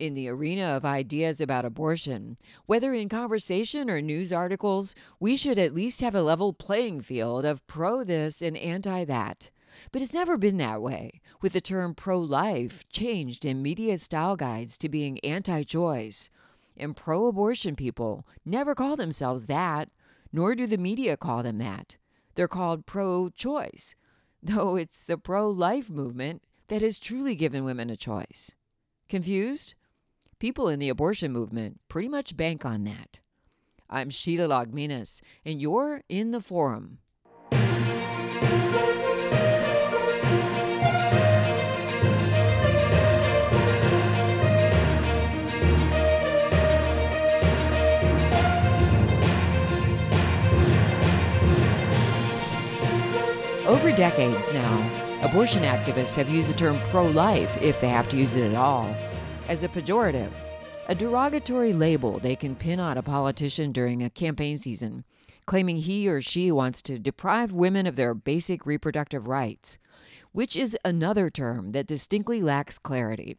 In the arena of ideas about abortion, whether in conversation or news articles, we should at least have a level playing field of pro this and anti that. But it's never been that way, with the term pro life changed in media style guides to being anti choice. And pro abortion people never call themselves that, nor do the media call them that. They're called pro choice, though it's the pro life movement that has truly given women a choice. Confused? People in the abortion movement pretty much bank on that. I'm Sheila Liaugminas, and you're in the forum. Over decades now, abortion activists have used the term pro life, if they have to use it at all, as a pejorative, a derogatory label they can pin on a politician during a campaign season, claiming he or she wants to deprive women of their basic reproductive rights, which is another term that distinctly lacks clarity.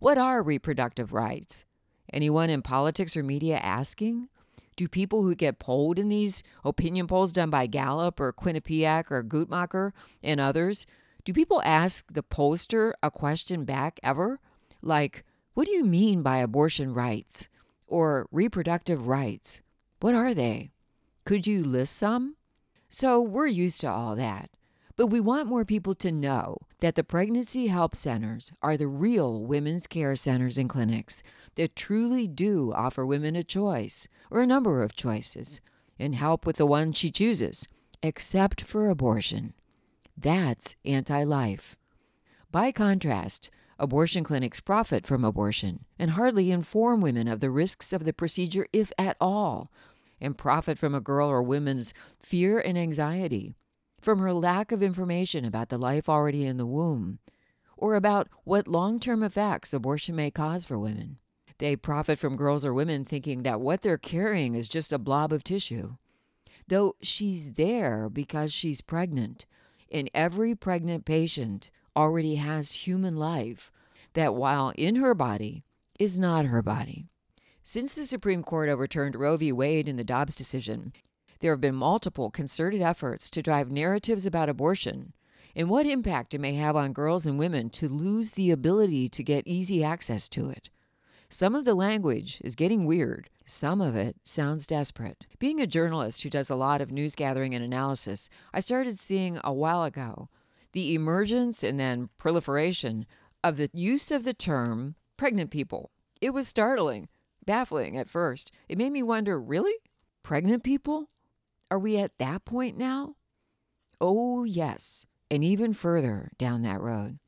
What are reproductive rights? Anyone in politics or media asking? Do people who get polled in these opinion polls done by Gallup or Quinnipiac or Guttmacher and others, do people ask the pollster a question back ever? Like, what do you mean by abortion rights or reproductive rights? What are they? Could you list some? So we're used to all that. But we want more people to know that the pregnancy help centers are the real women's care centers and clinics that truly do offer women a choice or a number of choices and help with the one she chooses, except for abortion. That's anti life. By contrast, abortion clinics profit from abortion and hardly inform women of the risks of the procedure, if at all, and profit from a girl or woman's fear and anxiety from her lack of information about the life already in the womb, or about what long term effects abortion may cause for women. They profit from girls or women thinking that what they're carrying is just a blob of tissue. Though she's there because she's pregnant, and every pregnant patient already has human life that, while in her body, is not her body. Since the Supreme Court overturned Roe v. Wade in the Dobbs decision, there have been multiple concerted efforts to drive narratives about abortion and what impact it may have on girls and women to lose the ability to get easy access to it. Some of the language is getting weird. Some of it sounds desperate. Being a journalist who does a lot of news gathering and analysis, I started seeing a while ago the emergence and then proliferation of the use of the term pregnant people. It was startling, baffling at first. It made me wonder really? Pregnant people? Are we at that point now? Oh, yes, and even further down that road.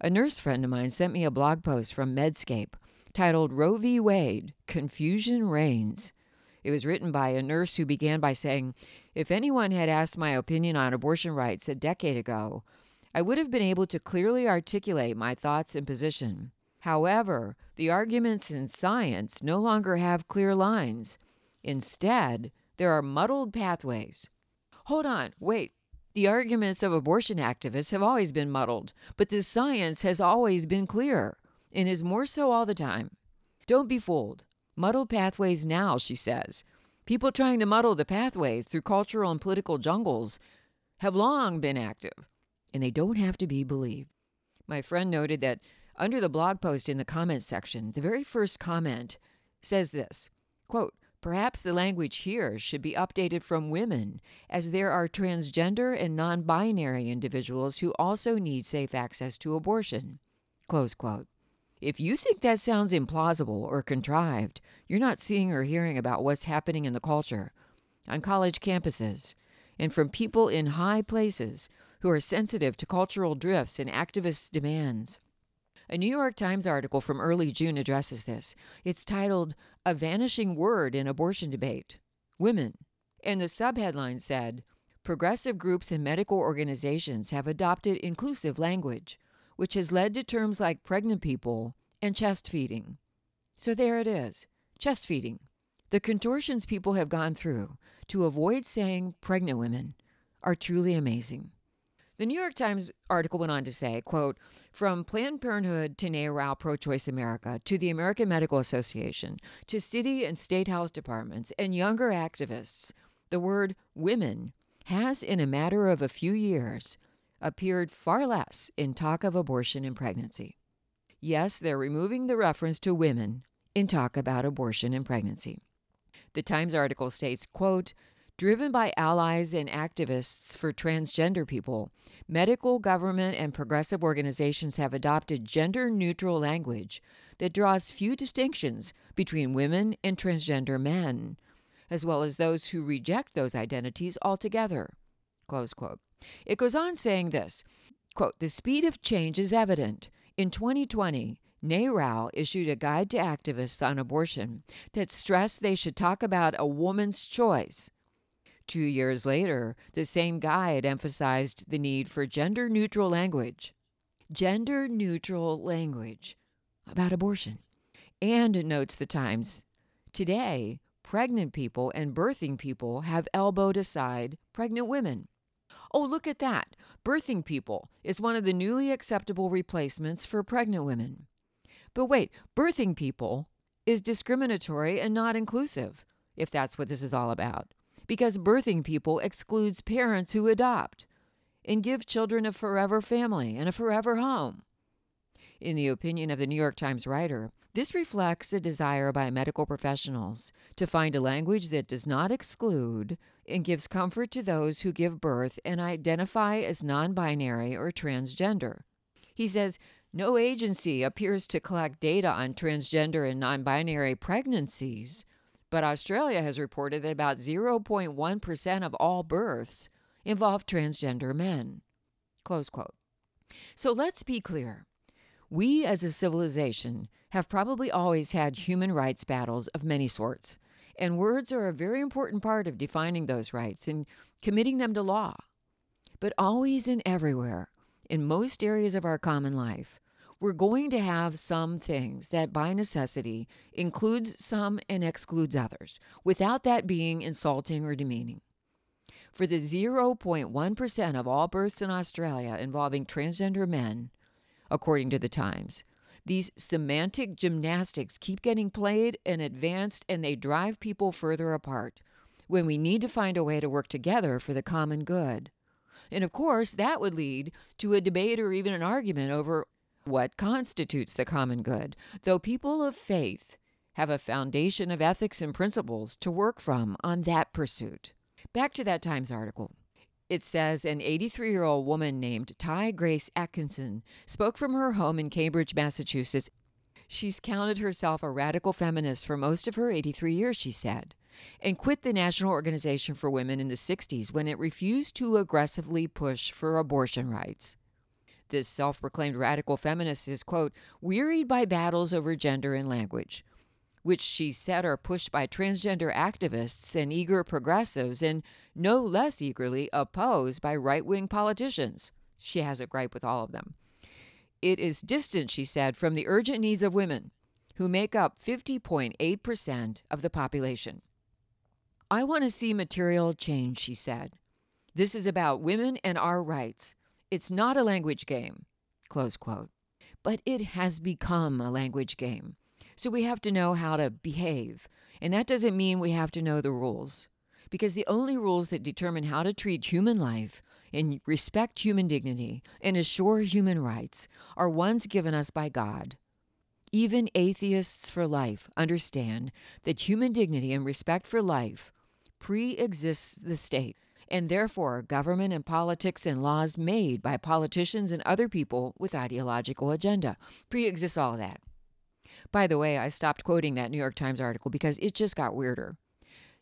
A nurse friend of mine sent me a blog post from Medscape titled Roe v. Wade Confusion Reigns. It was written by a nurse who began by saying, If anyone had asked my opinion on abortion rights a decade ago, I would have been able to clearly articulate my thoughts and position. However, the arguments in science no longer have clear lines. Instead, there are muddled pathways. Hold on, wait. The arguments of abortion activists have always been muddled, but the science has always been clear and is more so all the time. Don't be fooled. Muddled pathways now, she says. People trying to muddle the pathways through cultural and political jungles have long been active, and they don't have to be believed. My friend noted that under the blog post in the comments section, the very first comment says this quote, Perhaps the language here should be updated from women, as there are transgender and non binary individuals who also need safe access to abortion. Close quote. If you think that sounds implausible or contrived, you're not seeing or hearing about what's happening in the culture, on college campuses, and from people in high places who are sensitive to cultural drifts and activist demands. A New York Times article from early June addresses this. It's titled A Vanishing Word in Abortion Debate Women. And the subheadline said Progressive groups and medical organizations have adopted inclusive language, which has led to terms like pregnant people and chest feeding. So there it is chest feeding. The contortions people have gone through to avoid saying pregnant women are truly amazing. The New York Times article went on to say, quote, from Planned Parenthood to NARAL Pro Choice America to the American Medical Association to city and state health departments and younger activists, the word women has, in a matter of a few years, appeared far less in talk of abortion and pregnancy. Yes, they're removing the reference to women in talk about abortion and pregnancy. The Times article states, quote, Driven by allies and activists for transgender people, medical, government, and progressive organizations have adopted gender neutral language that draws few distinctions between women and transgender men, as well as those who reject those identities altogether. It goes on saying this quote, The speed of change is evident. In 2020, NARAL issued a guide to activists on abortion that stressed they should talk about a woman's choice Two years later, the same guide emphasized the need for gender neutral language. Gender neutral language about abortion. And notes the Times today, pregnant people and birthing people have elbowed aside pregnant women. Oh, look at that. Birthing people is one of the newly acceptable replacements for pregnant women. But wait, birthing people is discriminatory and not inclusive, if that's what this is all about because birthing people excludes parents who adopt and give children a forever family and a forever home. In the opinion of the New York Times writer, this reflects a desire by medical professionals to find a language that does not exclude and gives comfort to those who give birth and identify as non binary or transgender. He says, no agency appears to collect data on transgender and non binary pregnancies, but Australia has reported that about 0.1% of all births involve transgender men. Close quote. So let's be clear. We as a civilization have probably always had human rights battles of many sorts, and words are a very important part of defining those rights and committing them to law. But always and everywhere, in most areas of our common life, we're going to have some things that by necessity includes some and excludes others, without that being insulting or demeaning. For the 0.1% of all births in Australia involving transgender men, according to the Times, these semantic gymnastics keep getting played and advanced, and they drive people further apart when we need to find a way to work together for the common good. And of course, that would lead to a debate or even an argument over what constitutes the common good, though people of faith have a foundation of ethics and principles to work from on that pursuit. Back to that Times article. It says an 83 year old woman named Ti-Grace Atkinson spoke from her home in Cambridge, Massachusetts. She's counted herself a radical feminist for most of her 83 years, she said, and quit the National Organization for Women in the 60s when it refused to aggressively push for abortion rights. This self proclaimed radical feminist is, quote, wearied by battles over gender and language, which she said are pushed by transgender activists and eager progressives, and no less eagerly opposed by right wing politicians. She has a gripe with all of them. It is distant, she said, from the urgent needs of women, who make up 50.8% of the population. I want to see material change, she said. This is about women and our rights. It's not a language game, close quote. But it has become a language game. So we have to know how to behave. And that doesn't mean we have to know the rules. Because the only rules that determine how to treat human life and respect human dignity and assure human rights are ones given us by God. Even atheists for life understand that human dignity and respect for life pre exists the state and therefore government and politics and laws made by politicians and other people with ideological agenda. Pre-exists all of that. By the way, I stopped quoting that New York Times article because it just got weirder.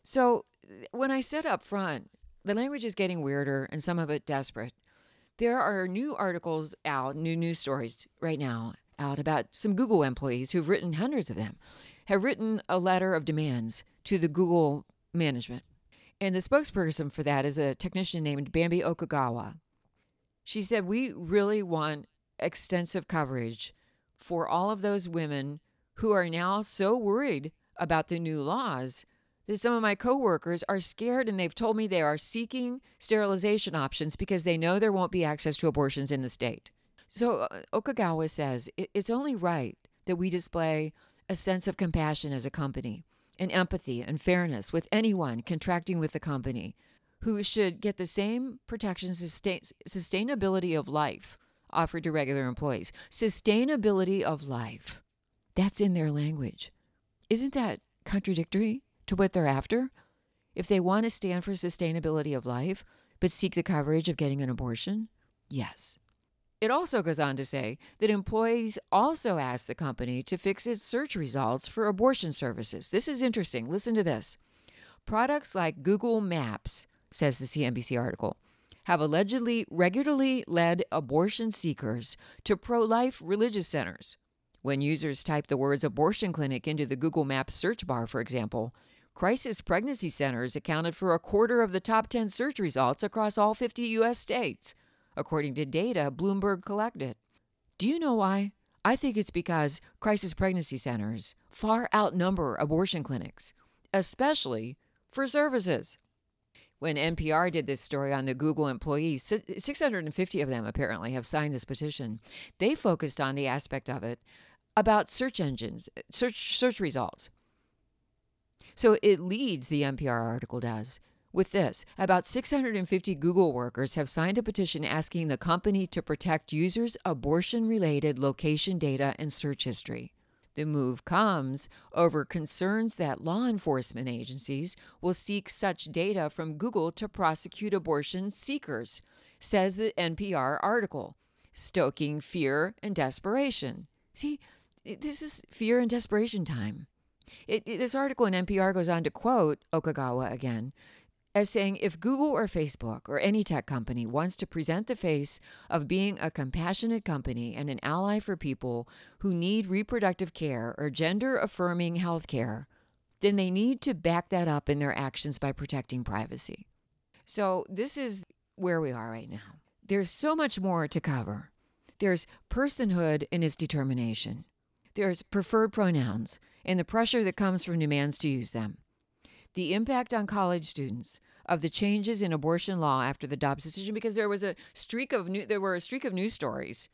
So when I said up front, the language is getting weirder and some of it desperate. There are new articles out, new news stories right now out about some Google employees who've written hundreds of them, have written a letter of demands to the Google management and the spokesperson for that is a technician named Bambi Okugawa. She said, We really want extensive coverage for all of those women who are now so worried about the new laws that some of my coworkers are scared and they've told me they are seeking sterilization options because they know there won't be access to abortions in the state. So uh, Okugawa says it's only right that we display a sense of compassion as a company and empathy and fairness with anyone contracting with the company who should get the same protection sustain, sustainability of life offered to regular employees. Sustainability of life. That's in their language. Isn't that contradictory to what they're after? If they want to stand for sustainability of life, but seek the coverage of getting an abortion? Yes. It also goes on to say that employees also asked the company to fix its search results for abortion services. This is interesting. Listen to this. Products like Google Maps, says the CNBC article, have allegedly regularly led abortion seekers to pro life religious centers. When users type the words abortion clinic into the Google Maps search bar, for example, crisis pregnancy centers accounted for a quarter of the top 10 search results across all 50 U.S. states according to data Bloomberg collected. Do you know why? I think it's because crisis pregnancy centers far outnumber abortion clinics, especially for services. When NPR did this story on the Google employees, 650 of them apparently have signed this petition. They focused on the aspect of it about search engines, search search results. So it leads the NPR article does with this, about 650 Google workers have signed a petition asking the company to protect users' abortion related location data and search history. The move comes over concerns that law enforcement agencies will seek such data from Google to prosecute abortion seekers, says the NPR article, stoking fear and desperation. See, this is fear and desperation time. It, it, this article in NPR goes on to quote Okugawa again, as saying if Google or Facebook or any tech company wants to present the face of being a compassionate company and an ally for people who need reproductive care or gender affirming health care, then they need to back that up in their actions by protecting privacy. So, this is where we are right now. There's so much more to cover. There's personhood and its determination. There's preferred pronouns and the pressure that comes from demands to use them. The impact on college students of the changes in abortion law after the Dobbs decision because there was a streak of new, there were a streak of news stories,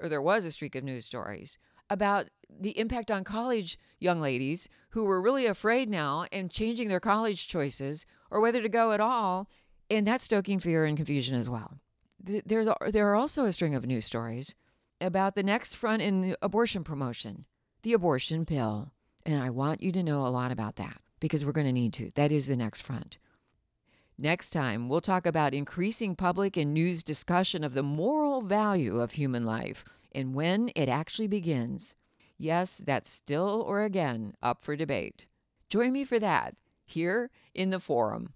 or there was a streak of news stories about the impact on college young ladies who were really afraid now and changing their college choices or whether to go at all, and that's stoking fear and confusion as well. There's there are also a string of news stories about the next front in abortion promotion, the abortion pill, and I want you to know a lot about that because we're going to need to. That is the next front. Next time, we'll talk about increasing public and news discussion of the moral value of human life and when it actually begins. Yes, that's still or again up for debate. Join me for that here in the forum.